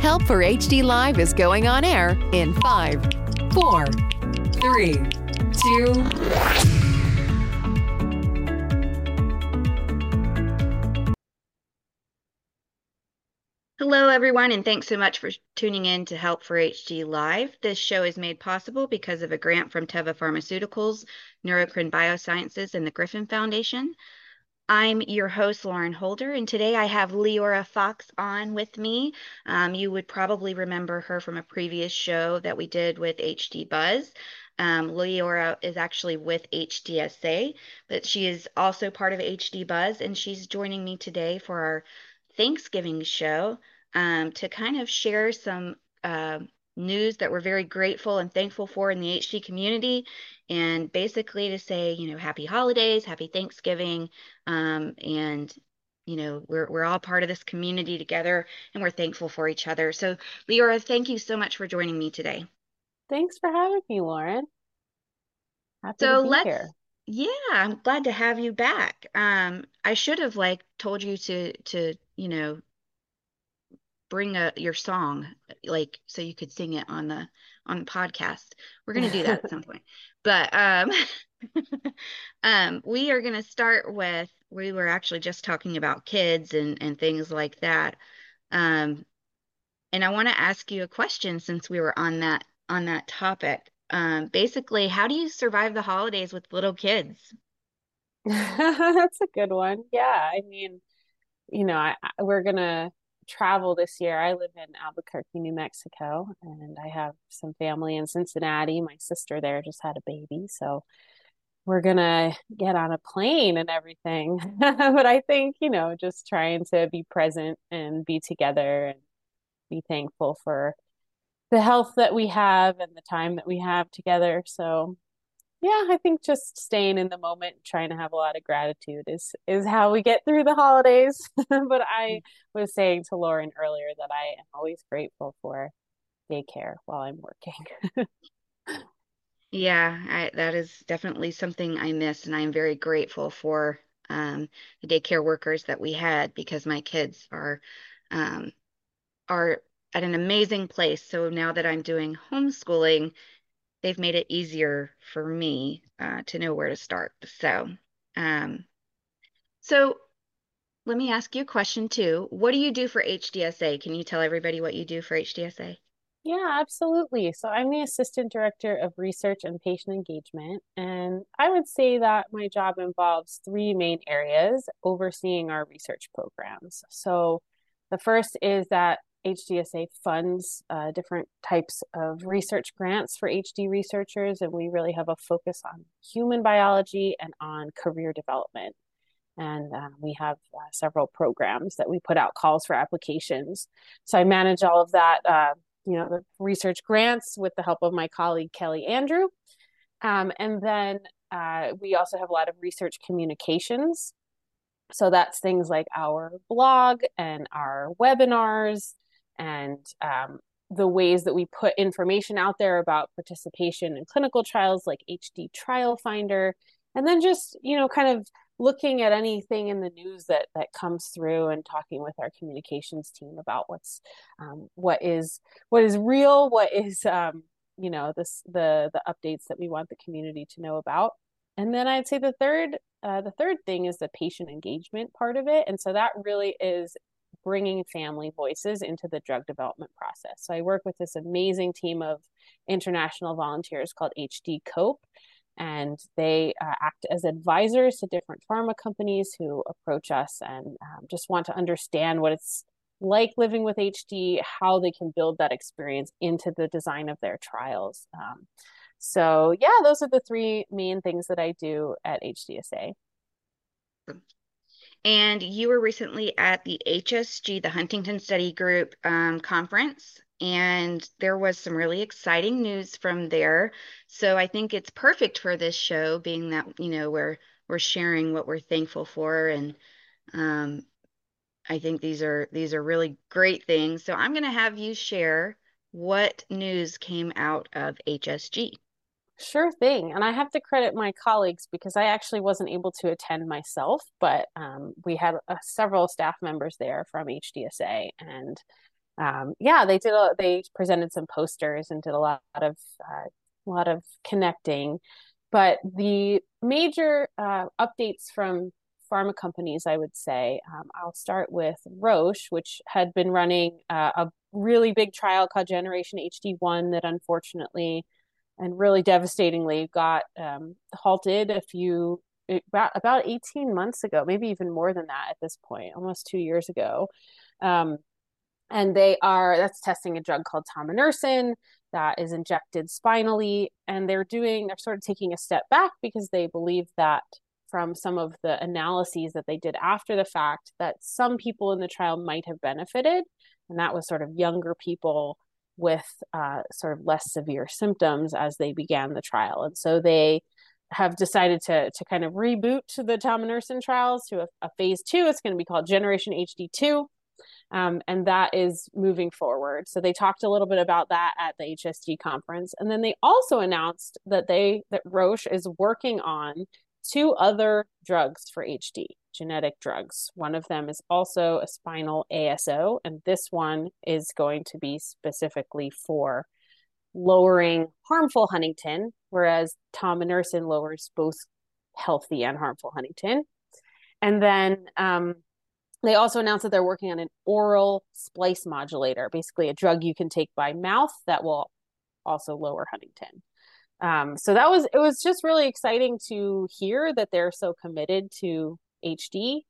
Help for HD Live is going on air in five, four, three, two. Hello, everyone, and thanks so much for tuning in to Help for HD Live. This show is made possible because of a grant from Teva Pharmaceuticals, Neurocrine Biosciences, and the Griffin Foundation. I'm your host, Lauren Holder, and today I have Leora Fox on with me. Um, you would probably remember her from a previous show that we did with HD Buzz. Um, Leora is actually with HDSA, but she is also part of HD Buzz, and she's joining me today for our Thanksgiving show um, to kind of share some uh, news that we're very grateful and thankful for in the HD community, and basically to say, you know, happy holidays, happy Thanksgiving, um, and you know, we're we're all part of this community together, and we're thankful for each other. So, Leora, thank you so much for joining me today. Thanks for having me, Lauren. Happy so let's. Here. Yeah, I'm glad to have you back. Um, I should have like told you to to you know bring a your song like so you could sing it on the on the podcast. We're going to do that at some point. But um um we are going to start with we were actually just talking about kids and and things like that. Um and i want to ask you a question since we were on that on that topic. Um basically how do you survive the holidays with little kids? That's a good one. Yeah i mean you know I, I we're gonna travel this year. I live in Albuquerque, New Mexico, and I have some family in Cincinnati. My sister there just had a baby, so we're gonna get on a plane and everything. but I think, you know, just trying to be present and be together and be thankful for the health that we have and the time that we have together. So yeah, I think just staying in the moment, trying to have a lot of gratitude is is how we get through the holidays. but I was saying to Lauren earlier that I am always grateful for daycare while I'm working. yeah, I, that is definitely something I miss, and I'm very grateful for um, the daycare workers that we had because my kids are um, are at an amazing place. So now that I'm doing homeschooling, they've made it easier for me uh, to know where to start. So, um, so let me ask you a question too. What do you do for HDSA? Can you tell everybody what you do for HDSA? Yeah, absolutely. So I'm the Assistant Director of Research and Patient Engagement. And I would say that my job involves three main areas overseeing our research programs. So the first is that HDSA funds uh, different types of research grants for HD researchers, and we really have a focus on human biology and on career development. And uh, we have uh, several programs that we put out calls for applications. So I manage all of that, uh, you know, the research grants with the help of my colleague Kelly Andrew. Um, and then uh, we also have a lot of research communications. So that's things like our blog and our webinars and um, the ways that we put information out there about participation in clinical trials like HD Trial Finder, and then just you know kind of looking at anything in the news that that comes through and talking with our communications team about what's um, what is what is real, what is um, you know this the the updates that we want the community to know about. And then I'd say the third uh, the third thing is the patient engagement part of it, and so that really is bringing family voices into the drug development process. So I work with this amazing team of international volunteers called HD COPE, and they uh, act as advisors to different pharma companies who approach us and um, just want to understand what it's like living with HD, how they can build that experience into the design of their trials. Um, so, yeah, those are the three main things that I do at HDSA. And you were recently at the HSG, the Huntington Study Group um, conference. and there was some really exciting news from there. So I think it's perfect for this show, being that you know we're we're sharing what we're thankful for, and um, I think these are these are really great things. So I'm going to have you share what news came out of HSG. Sure thing. And I have to credit my colleagues because I actually wasn't able to attend myself, but um, we had uh, several staff members there from HDSA. And um, yeah, they did. A, they presented some posters and did a lot of uh, a lot of connecting. But the major uh, updates from pharma companies, I would say, um, I'll start with Roche, which had been running uh, a really big trial called Generation HD1 that unfortunately and really devastatingly got um, halted a few about about 18 months ago maybe even more than that at this point almost two years ago. Um, and they are that's testing a drug called tominersen that is injected spinally and they're doing they're sort of taking a step back because they believe that from some of the analyses that they did after the fact that some people in the trial might have benefited and that was sort of younger people with uh, sort of less severe symptoms as they began the trial. And so they have decided to, to kind of reboot the tominersen trials to a, a phase two. It's going to be called Generation HD2. Um, and that is moving forward. So they talked a little bit about that at the HSG conference, and then they also announced that they that Roche is working on two other drugs for HD, genetic drugs. One of them is also a spinal ASO, and this one is going to be specifically for lowering harmful huntingtin, whereas tominersen lowers both healthy and harmful huntingtin. And then um, they also announced that they're working on an oral splice modulator, basically a drug you can take by mouth that will also lower huntingtin. Um, so that was it was just really exciting to hear that they're so committed to HD.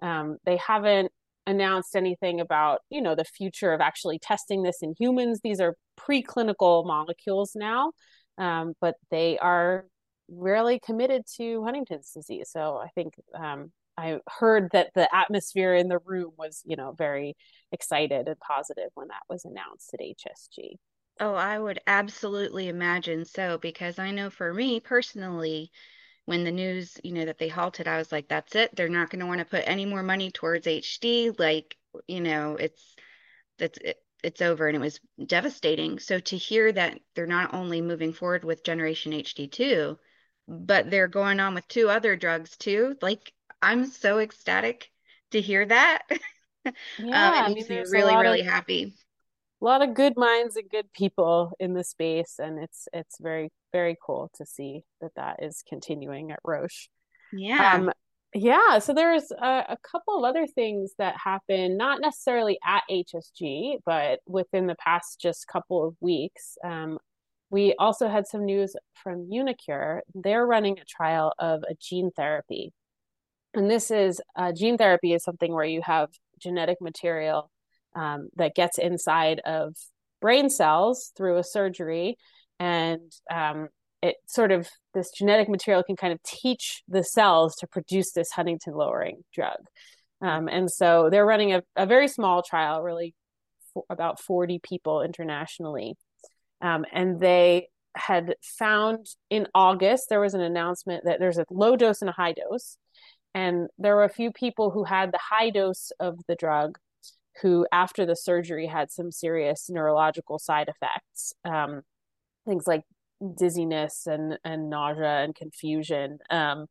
Um, they haven't announced anything about you know the future of actually testing this in humans. These are preclinical molecules now, um, but they are really committed to Huntington's disease. So I think um, I heard that the atmosphere in the room was you know very excited and positive when that was announced at HSG. Oh, I would absolutely imagine so, because I know for me personally, when the news, you know, that they halted, I was like, that's it. They're not going to want to put any more money towards HD. Like, you know, it's that's it, it's over and it was devastating. So to hear that they're not only moving forward with Generation HD2, but they're going on with two other drugs too, like I'm so ecstatic to hear that. Yeah, um, it I makes mean, me really, really of happy. A lot of good minds and good people in the space and it's it's very very cool to see that that is continuing at roche. Yeah. um yeah so there's a, a couple of other things that happened not necessarily at hsg but within the past just couple of weeks. Um, we also had some news from uniQure. They're running a trial of a gene therapy. And this is uh, gene therapy is something where you have genetic material um, that gets inside of brain cells through a surgery. And um, it sort of this genetic material can kind of teach the cells to produce this huntingtin lowering drug. Um, and so they're running a, a very small trial really for about 40 people internationally. Um, and they had found in august there was an announcement that there's a low dose and a high dose. And there were a few people who had the high dose of the drug who, after the surgery, had some serious neurological side effects, um, things like dizziness and, and nausea and confusion. Um,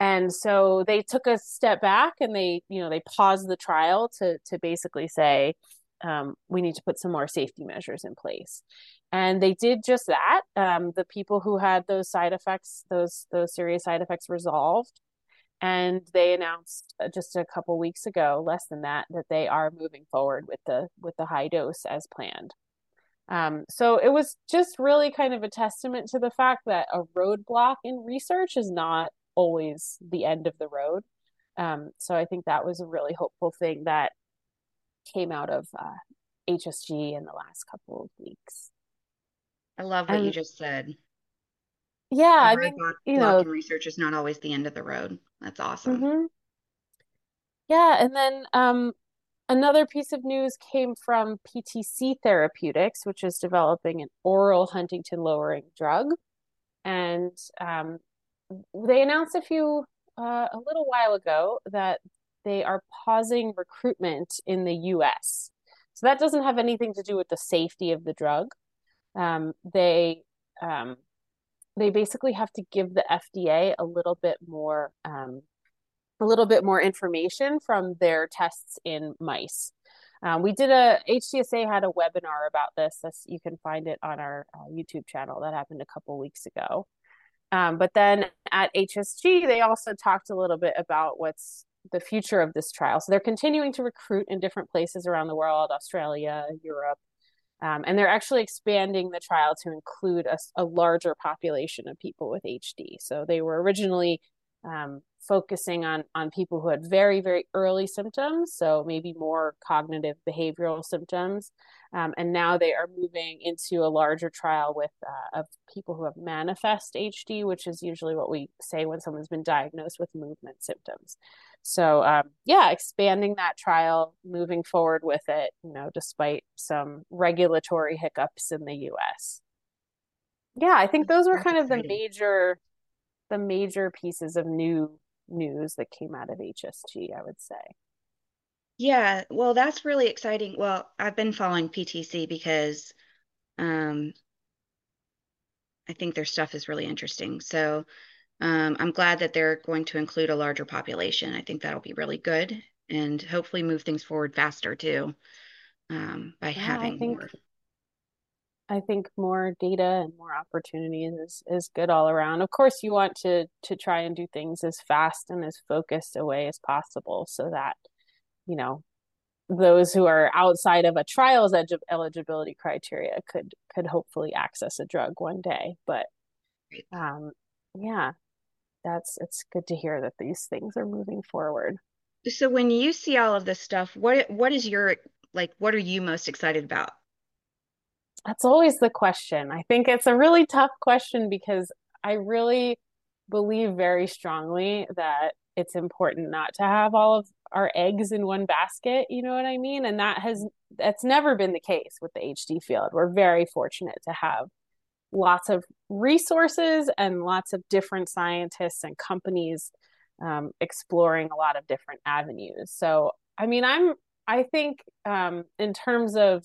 and so they took a step back and they, you know, they paused the trial to to basically say, um, we need to put some more safety measures in place. And they did just that. Um, the people who had those side effects, those those serious side effects, resolved and they announced uh, just a couple weeks ago less than that that they are moving forward with the with the high dose as planned um, so it was just really kind of a testament to the fact that a roadblock in research is not always the end of the road um, so i think that was a really hopeful thing that came out of uh, hsg in the last couple of weeks I love what and you just said. yeah I mean roadblock you know in research is not always the end of the road. That's awesome. mhm. yeah and then um Another piece of news came from PTC Therapeutics, which is developing an oral Huntingtin lowering drug. And um, they announced a few, uh, a little while ago, that they are pausing recruitment in the US. So that doesn't have anything to do with the safety of the drug. Um, they um, they basically have to give the FDA a little bit more um, a little bit more information from their tests in mice. Um, we did a HDSA had a webinar about this. This you can find it on our uh, YouTube channel. That happened a couple weeks ago. Um, but then at HSG, they also talked a little bit about what's the future of this trial. So they're continuing to recruit in different places around the world, Australia, Europe, um, and they're actually expanding the trial to include a, a, larger population of people with HD. So they were originally um, focusing on on people who had very very early symptoms so maybe more cognitive behavioral symptoms um, and now they are moving into a larger trial with uh, of people who have manifest hd which is usually what we say when someone's been diagnosed with movement symptoms so um, yeah expanding that trial moving forward with it you know despite some regulatory hiccups in the us yeah i think those were kind of the major the major pieces of new news that came out of HSG, I would say. Yeah, well, that's really exciting. Well, I've been following PTC because um, I think their stuff is really interesting. So um, I'm glad that they're going to include a larger population. I think that'll be really good and hopefully move things forward faster too um, by yeah, having think, more. I think more data and more opportunities is, is good all around. Of course, you want to to try and do things as fast and as focused a way as possible, so that you know those who are outside of a trial's edge of eligibility criteria could could hopefully access a drug one day. But um, yeah, that's it's good to hear that these things are moving forward. So when you see all of this stuff, what what is your like? What are you most excited about? That's always the question. I think it's a really tough question because I really believe very strongly that it's important not to have all of our eggs in one basket, you know what I mean? And that has that's never been the case with the HD field. We're very fortunate to have lots of resources and lots of different scientists and companies um, exploring a lot of different avenues. So, I mean, I'm I think um, in terms of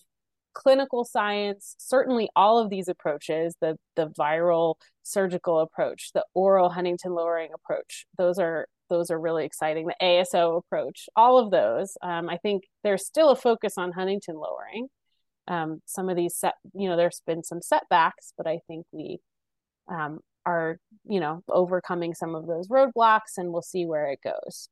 clinical science, certainly all of these approaches, the the viral surgical approach, the oral Huntingtin lowering approach, those are those are really exciting. The ASO approach, all of those, um, I think there's still a focus on Huntingtin lowering. Um, some of these set, you know, there's been some setbacks, but I think we um, are, you know, overcoming some of those roadblocks, and we'll see where it goes.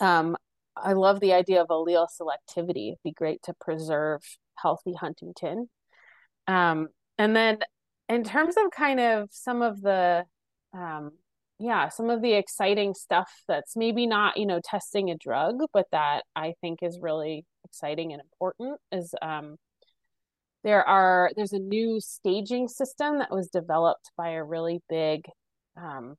Um, I love the idea of allele selectivity. It'd be great to preserve healthy huntingtin Um, and then in terms of kind of some of the, um, yeah, some of the exciting stuff that's maybe not, you know, testing a drug, but that I think is really exciting and important is um, there are there's a new staging system that was developed by a really big um,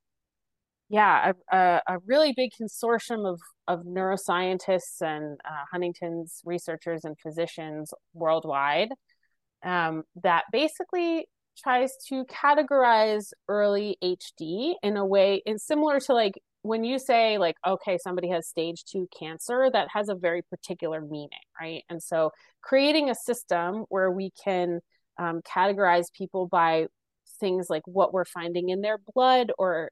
yeah, a, a, a, really big consortium of, of neuroscientists and uh, Huntington's researchers and physicians worldwide um, that basically tries to categorize early HD in a way, and similar to like when you say like, okay, somebody has stage two cancer, that has a very particular meaning, right? And so creating a system where we can um, categorize people by things like what we're finding in their blood or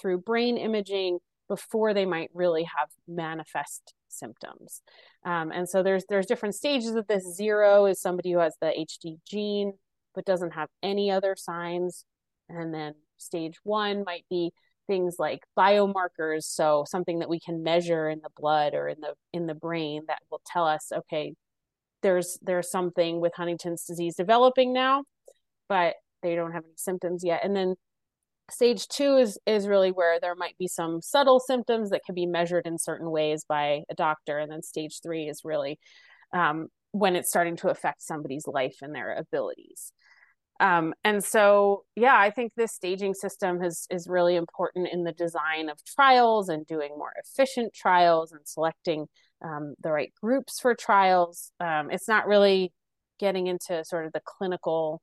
through brain imaging before they might really have manifest symptoms. Um, and so there's there's different stages of this. Zero is somebody who has the HD gene but doesn't have any other signs, and then stage one might be things like biomarkers, so something that we can measure in the blood or in the in the brain that will tell us, okay, there's there's something with Huntington's disease developing now, but they don't have any symptoms yet. And then stage two is is really where there might be some subtle symptoms that can be measured in certain ways by a doctor and then stage three is really um, when it's starting to affect somebody's life and their abilities um, and so yeah i think this staging system is is really important in the design of trials and doing more efficient trials and selecting um, the right groups for trials. Um, it's not really getting into sort of the clinical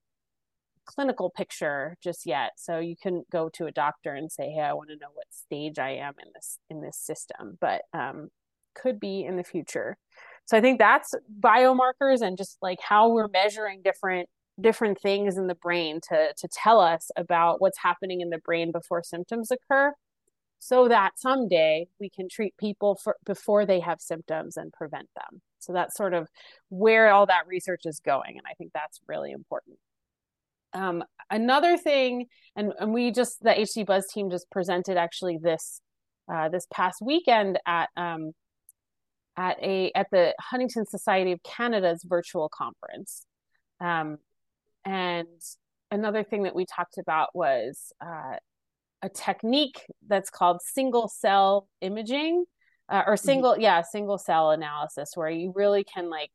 clinical picture just yet. So you can go to a doctor and say, "Hey, I want to know what stage I am in this in this system," but um, could be in the future. So I think that's biomarkers and just like how we're measuring different different things in the brain to to tell us about what's happening in the brain before symptoms occur so that someday we can treat people for before they have symptoms and prevent them. So that's sort of where all that research is going and i think that's really important. Um, another thing and, and we just the hd buzz team just presented actually this uh, this past weekend at um, at a at the huntington society of canada's virtual conference. Um, and another thing that we talked about was uh, a technique that's called single cell imaging uh, or mm-hmm. single mm-hmm. yeah single cell analysis where you really can like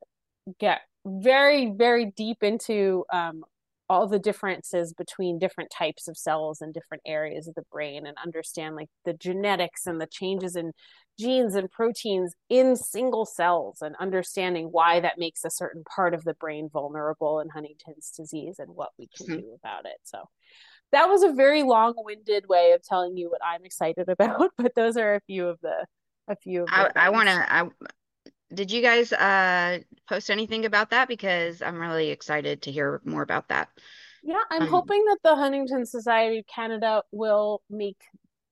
get very very deep into um, all the differences between different types of cells and different areas of the brain and understand like the genetics and the changes in genes and proteins in single cells and understanding why that makes a certain part of the brain vulnerable in Huntington's disease and what we can mm-hmm. do about it. So that was a very long-winded way of telling you what I'm excited about, but those are a few of the a few of I, I want to I did you guys uh post anything about that because I'm really excited to hear more about that. Yeah, I'm um, hoping that the Huntington Society of Canada will make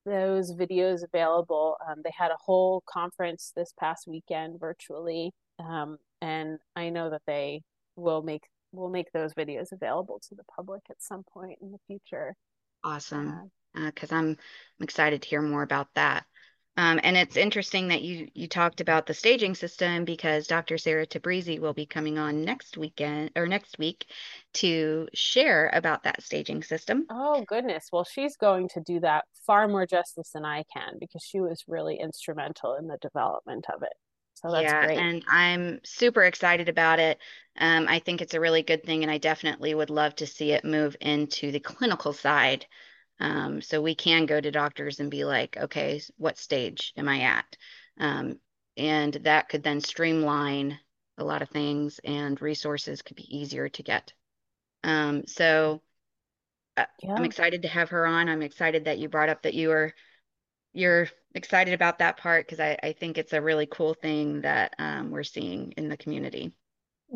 those videos available. Um, they had a whole conference this past weekend virtually, um, and I know that they will make will make those videos available to the public at some point in the future. Awesome, because uh, I'm, I'm excited to hear more about that. Um, and it's interesting that you you talked about the staging system because Dr. Sarah Tabrizi will be coming on next weekend or next week to share about that staging system. Oh goodness. Well, she's going to do that far more justice than I can because she was really instrumental in the development of it. So that's yeah, great. and I'm super excited about it. Um, I think it's a really good thing, and I definitely would love to see it move into the clinical side um, so we can go to doctors and be like, okay, what stage am I at? Um, and that could then streamline a lot of things and resources could be easier to get. Um, so uh, yeah. I'm excited to have her on. I'm excited that you brought up that you were you're excited about that part because I, I think it's a really cool thing that um, we're seeing in the community.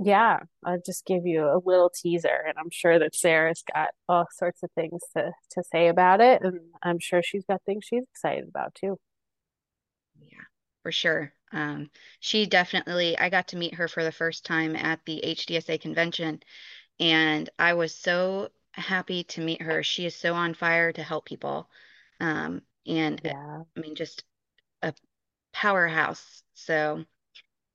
Yeah, I'll just give you a little teaser, and I'm sure that Sarah's got all sorts of things to, to say about it, and I'm sure she's got things she's excited about too. Yeah, for sure. Um, she definitely, I got to meet her for the first time at the HDSA convention, and I was so happy to meet her. She is so on fire to help people. Um, and yeah. I mean, just a powerhouse. So,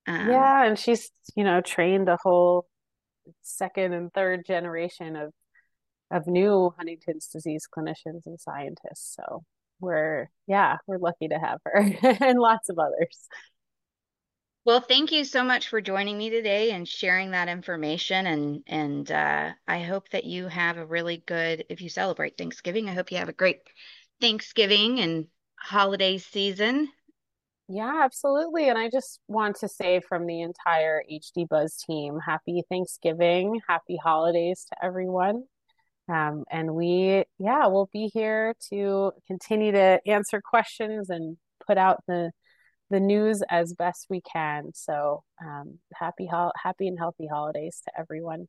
um, yeah, and she's you know trained a whole second and third generation of of new Huntington's disease clinicians and scientists. So we're yeah, we're lucky to have her and lots of others. Well, thank you so much for joining me today and sharing that information. And and uh, I hope that you have a really good. If you celebrate Thanksgiving, I hope you have a great Thanksgiving and holiday season. Yeah, absolutely. And I just want to say from the entire HD Buzz team, happy Thanksgiving, happy holidays to everyone. Um, and we, yeah, we'll be here to continue to answer questions and put out the the news as best we can. So um, happy, ho- happy and healthy holidays to everyone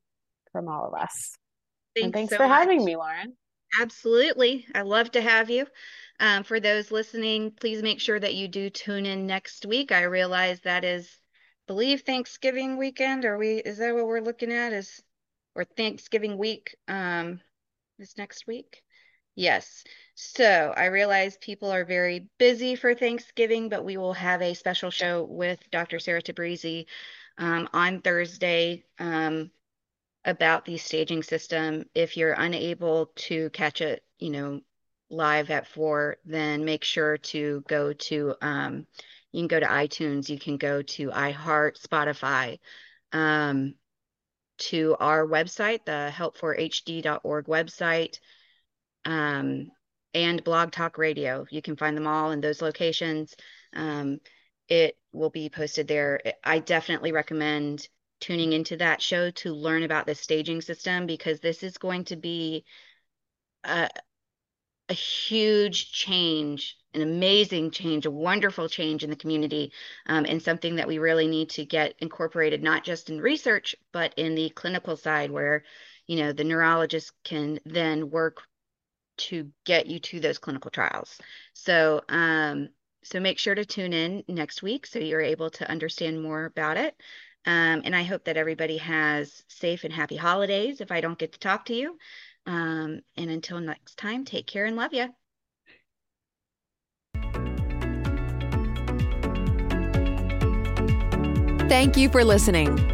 from all of us. Thanks, and thanks so for much. having me, Lauren. Absolutely. I love to have you. Um, for those listening, please make sure that you do tune in next week. I realize that is, I believe Thanksgiving weekend. Are we? Is that what we're looking at? Is or Thanksgiving week? Um, is next week? Yes. So I realize people are very busy for Thanksgiving, but we will have a special show with Dr. Sarah Tabrizi um, on Thursday. Um, about the staging system. If you're unable to catch it, you know, live at four, then make sure to go to, um, you can go to iTunes, you can go to iHeart, Spotify, um, to our website, the help4hd.org website, um, and Blog Talk Radio. You can find them all in those locations. Um, it will be posted there. I definitely recommend tuning into that show to learn about the staging system because this is going to be a, a huge change, an amazing change, a wonderful change in the community, um, and something that we really need to get incorporated not just in research, but in the clinical side where, you know, the neurologist can then work to get you to those clinical trials. So, um, so make sure to tune in next week so you're able to understand more about it. Um, and I hope that everybody has safe and happy holidays if I don't get to talk to you. Um, and until next time, take care and love you. Thank you for listening.